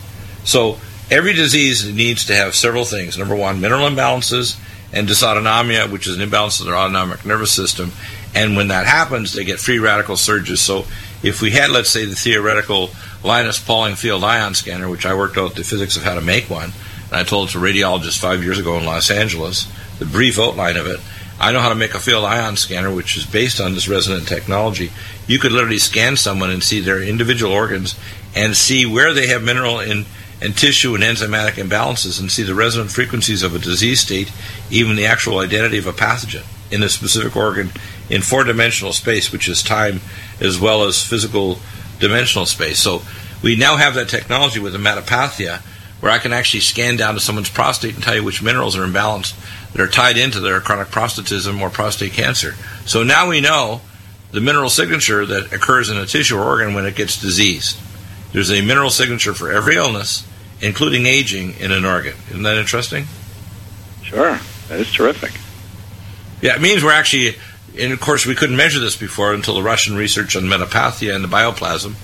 So every disease needs to have several things. Number one, mineral imbalances and dysautonomia, which is an imbalance of their autonomic nervous system. And when that happens, they get free radical surges. So if we had, let's say, the theoretical Linus Pauling field ion scanner, which I worked out the physics of how to make one, and I told it to a radiologist five years ago in Los Angeles, the brief outline of it. I know how to make a field ion scanner, which is based on this resonant technology. You could literally scan someone and see their individual organs and see where they have mineral and, and tissue and enzymatic imbalances and see the resonant frequencies of a disease state, even the actual identity of a pathogen in a specific organ in four dimensional space, which is time as well as physical dimensional space. So we now have that technology with the metapathia where I can actually scan down to someone's prostate and tell you which minerals are imbalanced that are tied into their chronic prostatism or prostate cancer. So now we know the mineral signature that occurs in a tissue or organ when it gets diseased. There's a mineral signature for every illness, including aging in an organ. Isn't that interesting? Sure, that is terrific. Yeah, it means we're actually, and of course, we couldn't measure this before until the Russian research on metapathia and the bioplasm.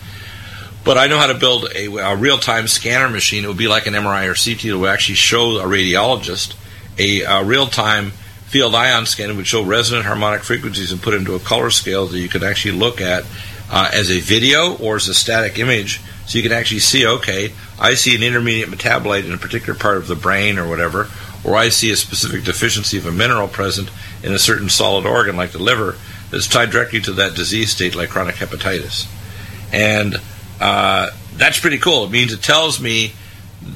But I know how to build a, a real time scanner machine. It would be like an MRI or CT. It would actually show a radiologist a, a real time field ion scan. It would show resonant harmonic frequencies and put into a color scale that you could actually look at uh, as a video or as a static image. So you can actually see, okay, I see an intermediate metabolite in a particular part of the brain or whatever, or I see a specific deficiency of a mineral present in a certain solid organ like the liver that's tied directly to that disease state like chronic hepatitis. And uh, that's pretty cool. It means it tells me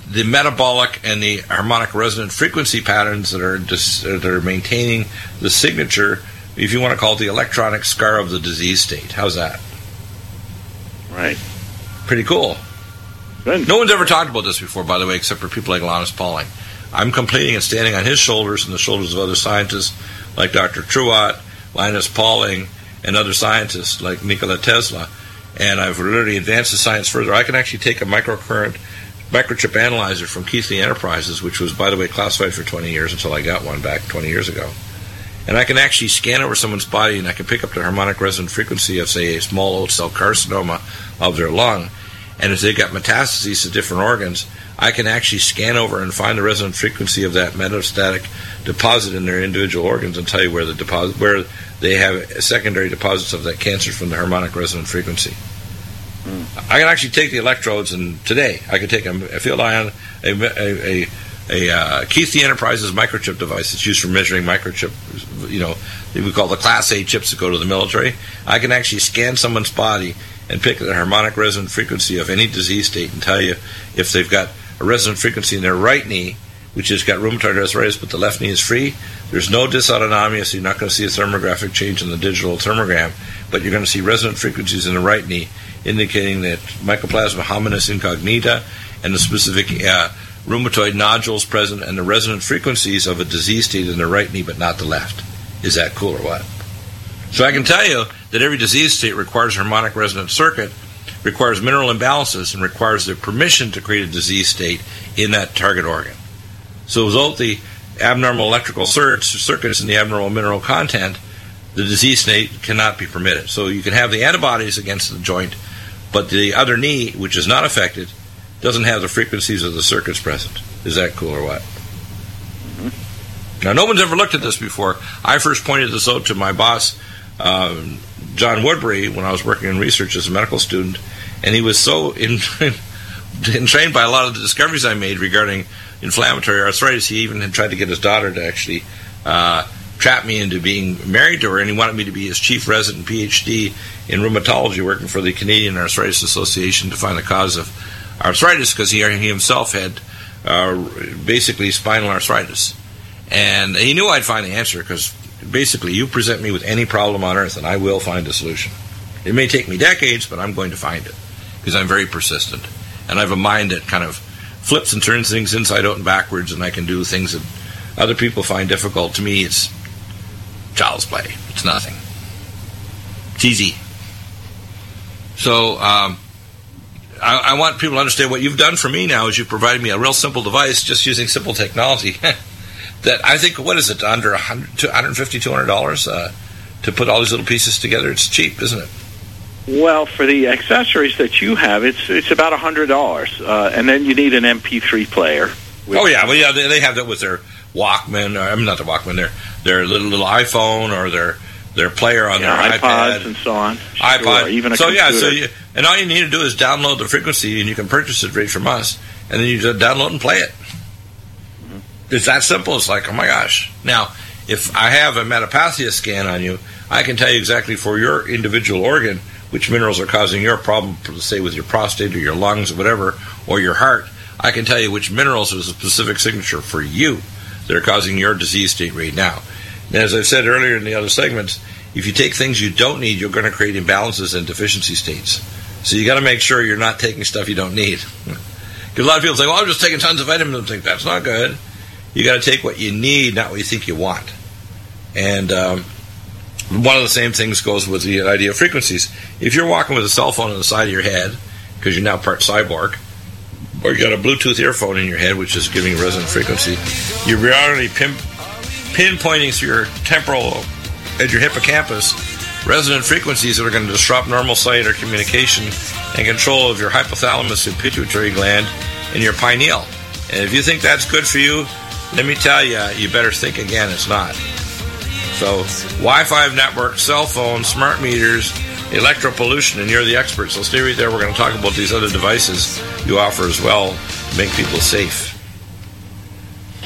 the metabolic and the harmonic resonant frequency patterns that are dis- that are maintaining the signature, if you want to call it the electronic scar of the disease state. How's that? Right. Pretty cool. Good. No one's ever talked about this before, by the way, except for people like Linus Pauling. I'm completing and standing on his shoulders and the shoulders of other scientists like Dr. Truott, Linus Pauling, and other scientists like Nikola Tesla. And I've literally advanced the science further. I can actually take a microcurrent microchip analyzer from Keithley Enterprises, which was, by the way, classified for 20 years until I got one back 20 years ago. And I can actually scan over someone's body and I can pick up the harmonic resonant frequency of, say, a small oat cell carcinoma of their lung. And if they've got metastases to different organs, I can actually scan over and find the resonant frequency of that metastatic deposit in their individual organs and tell you where the deposit, where they have secondary deposits of that cancer from the harmonic resonant frequency. I can actually take the electrodes, and today I could take a, a field ion, a, a, a, a uh, Keithley Enterprises microchip device that's used for measuring microchip, you know, we call the Class A chips that go to the military. I can actually scan someone's body and pick the harmonic resonant frequency of any disease state and tell you if they've got a resonant frequency in their right knee, which has got rheumatoid arthritis, but the left knee is free. There's no dysautonomia, so you're not going to see a thermographic change in the digital thermogram, but you're going to see resonant frequencies in the right knee, indicating that mycoplasma hominis incognita and the specific uh, rheumatoid nodules present and the resonant frequencies of a disease state in the right knee, but not the left. Is that cool or what? So I can tell you that every disease state requires a harmonic resonant circuit, requires mineral imbalances, and requires the permission to create a disease state in that target organ. So, without the abnormal electrical circuits and the abnormal mineral content, the disease state cannot be permitted. So, you can have the antibodies against the joint, but the other knee, which is not affected, doesn't have the frequencies of the circuits present. Is that cool or what? Mm-hmm. Now, no one's ever looked at this before. I first pointed this out to my boss, um, John Woodbury, when I was working in research as a medical student, and he was so in, entrained by a lot of the discoveries I made regarding inflammatory arthritis, he even had tried to get his daughter to actually uh, trap me into being married to her, and he wanted me to be his chief resident PhD in rheumatology, working for the Canadian Arthritis Association to find the cause of arthritis, because he, he himself had uh, basically spinal arthritis. And he knew I'd find the answer because basically you present me with any problem on earth and I will find a solution. It may take me decades, but I'm going to find it because I'm very persistent. And I have a mind that kind of flips and turns things inside out and backwards, and I can do things that other people find difficult. To me, it's child's play. It's nothing. It's easy. So um, I, I want people to understand what you've done for me now is you've provided me a real simple device just using simple technology. that I think what is it under 100, 150 200 dollars uh, to put all these little pieces together. It's cheap, isn't it? Well, for the accessories that you have, it's it's about a hundred dollars, uh, and then you need an MP3 player. Oh yeah, well yeah, they, they have that with their Walkman. Or, I'm not the Walkman. Their their little little iPhone or their their player on yeah, their iPods iPad and so on. iPod. Even a so computer. yeah, so you, and all you need to do is download the frequency, and you can purchase it right from us, and then you just download and play it. It's that simple. It's like, oh my gosh. Now, if I have a metapathia scan on you, I can tell you exactly for your individual organ which minerals are causing your problem, say with your prostate or your lungs or whatever, or your heart. I can tell you which minerals is a specific signature for you that are causing your disease state right now. And as I said earlier in the other segments, if you take things you don't need, you're going to create imbalances and deficiency states. So you got to make sure you're not taking stuff you don't need. Because a lot of people say, "Well, I'm just taking tons of vitamins." and think that's not good. You got to take what you need, not what you think you want. And um, one of the same things goes with the idea of frequencies. If you're walking with a cell phone on the side of your head because you're now part cyborg, or you got a Bluetooth earphone in your head which is giving resonant frequency, you're already pin- pinpointing through your temporal and your hippocampus resonant frequencies that are going to disrupt normal cellular communication and control of your hypothalamus and pituitary gland and your pineal. And if you think that's good for you, let me tell you, you better think again. It's not. So, Wi-Fi network, cell phones, smart meters, electro pollution, and you're the expert. So stay right there. We're going to talk about these other devices you offer as well to make people safe.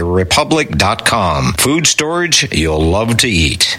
republic.com. Food storage you'll love to eat.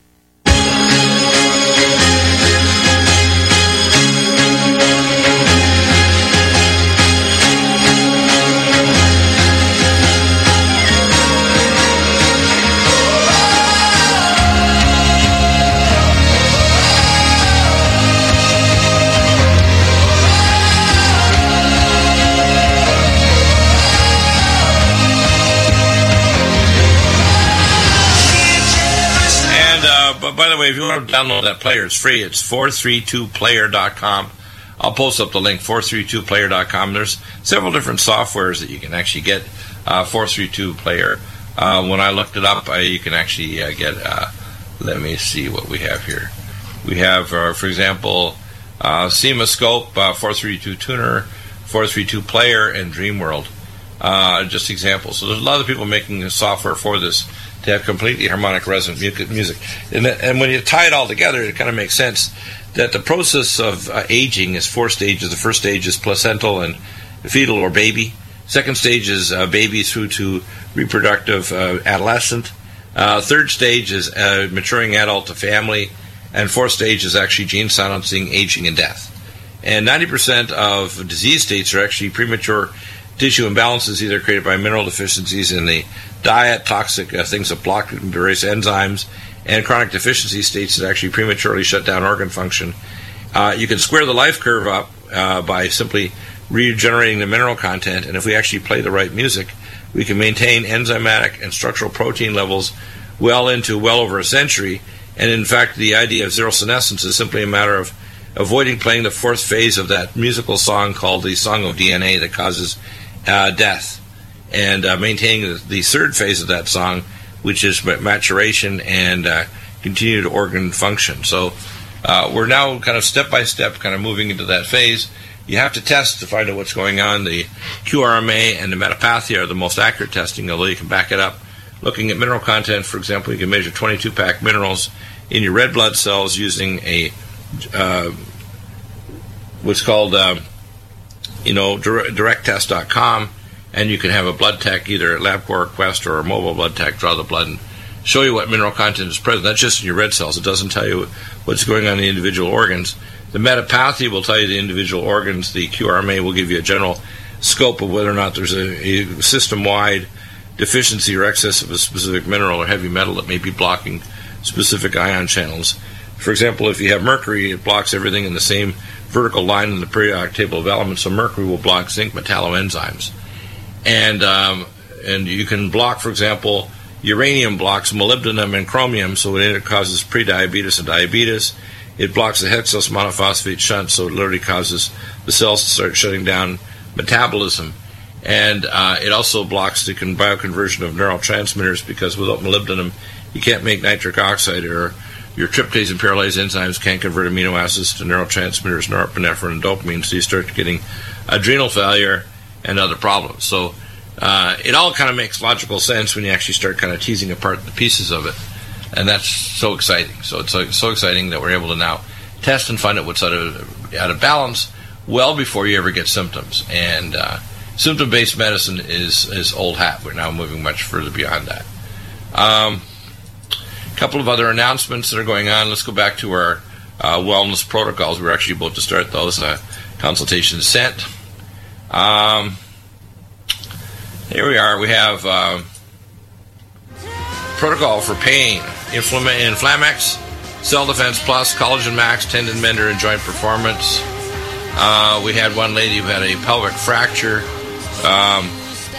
By the way, if you want to download that player, it's free. It's 432player.com. I'll post up the link 432player.com. There's several different softwares that you can actually get uh, 432 player. Uh, when I looked it up, you can actually uh, get. Uh, let me see what we have here. We have, uh, for example, uh, CymaScope, uh, 432 tuner, 432 player, and DreamWorld. Just examples. So there's a lot of people making software for this to have completely harmonic resonant mu- music. And, and when you tie it all together, it kind of makes sense that the process of uh, aging is four stages. The first stage is placental and fetal or baby. Second stage is uh, baby through to reproductive uh, adolescent. Uh, third stage is uh, maturing adult to family. And fourth stage is actually gene silencing, aging, and death. And 90% of disease states are actually premature tissue imbalances, either created by mineral deficiencies in the diet, toxic uh, things that block various enzymes, and chronic deficiency states that actually prematurely shut down organ function. Uh, you can square the life curve up uh, by simply regenerating the mineral content, and if we actually play the right music, we can maintain enzymatic and structural protein levels well into well over a century. And in fact, the idea of zero senescence is simply a matter of avoiding playing the fourth phase of that musical song called the Song of DNA that causes uh, death, and uh, maintaining the, third phase of that song, which is maturation and uh, continued organ function. So uh, we're now kind of step by step, kind of moving into that phase. You have to test to find out what's going on. The QRMA and the metapathia are the most accurate testing, although you can back it up. Looking at mineral content, for example, you can measure 22 pack minerals in your red blood cells using a uh, what's called uh, you know directtest.com and you can have a blood tech either at LabCorp or Quest or a mobile blood tech draw the blood and show you what mineral content is present. That's just in your red cells. It doesn't tell you what's going on in the individual organs. The metapathy will tell you the individual organs. The QRMA will give you a general scope of whether or not there's a, a system-wide deficiency or excess of a specific mineral or heavy metal that may be blocking specific ion channels. For example, if you have mercury, it blocks everything in the same vertical line in the periodic table of elements. So mercury will block zinc metalloenzymes, and um, and you can block, for example, Uranium blocks molybdenum and chromium, so it causes prediabetes and diabetes. It blocks the hexose monophosphate shunt, so it literally causes the cells to start shutting down metabolism. And uh, it also blocks the bioconversion of neurotransmitters because without molybdenum, you can't make nitric oxide or your tryptase and parallase enzymes can't convert amino acids to neurotransmitters, norepinephrine, and dopamine, so you start getting adrenal failure and other problems. So uh, it all kind of makes logical sense when you actually start kind of teasing apart the pieces of it, and that's so exciting. So it's so exciting that we're able to now test and find out what's out of out of balance well before you ever get symptoms. And uh, symptom-based medicine is is old hat. We're now moving much further beyond that. Um, couple of other announcements that are going on. Let's go back to our uh, wellness protocols. We're actually about to start those. Uh, consultations sent. Um, here we are. We have uh, protocol for pain, Inflam- Inflamex, Cell Defense Plus, Collagen Max, Tendon Mender, and Joint Performance. Uh, we had one lady who had a pelvic fracture. Um,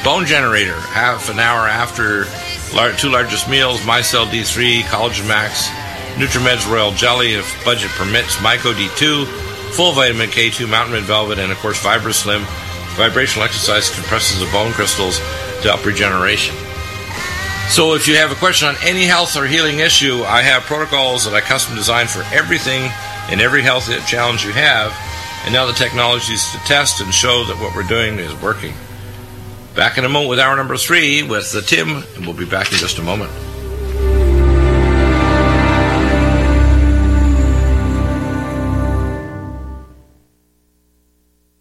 bone generator, half an hour after two largest meals, MyCell D3, Collagen Max, Nutrimeds Royal Jelly, if budget permits, Myco D2, full vitamin K2, Mountain Red Velvet, and of course FiberSlim. Vibrational exercise compresses the bone crystals to help regeneration. So if you have a question on any health or healing issue, I have protocols that I custom designed for everything and every health challenge you have. And now the technology is to test and show that what we're doing is working. Back in a moment with hour number three with the Tim, and we'll be back in just a moment.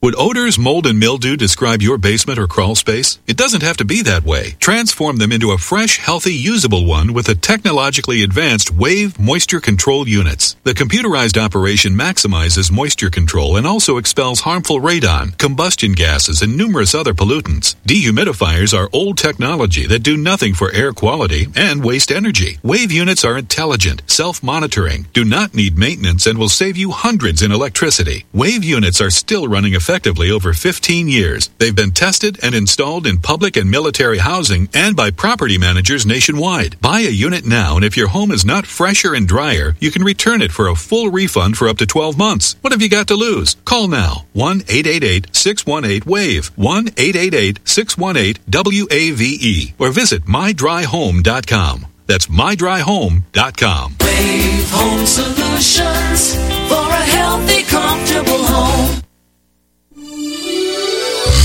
Would odors, mold, and mildew describe your basement or crawl space? It doesn't have to be that way. Transform them into a fresh, healthy, usable one with the technologically advanced Wave Moisture Control Units. The computerized operation maximizes moisture control and also expels harmful radon, combustion gases, and numerous other pollutants. Dehumidifiers are old technology that do nothing for air quality and waste energy. Wave units are intelligent, self-monitoring, do not need maintenance, and will save you hundreds in electricity. Wave units are still running effectively effectively over 15 years. They've been tested and installed in public and military housing and by property managers nationwide. Buy a unit now, and if your home is not fresher and drier, you can return it for a full refund for up to 12 months. What have you got to lose? Call now 1 888 618 WAVE, 1 888 618 WAVE, or visit mydryhome.com. That's mydryhome.com. Wave Home Solutions for a healthy, comfortable home.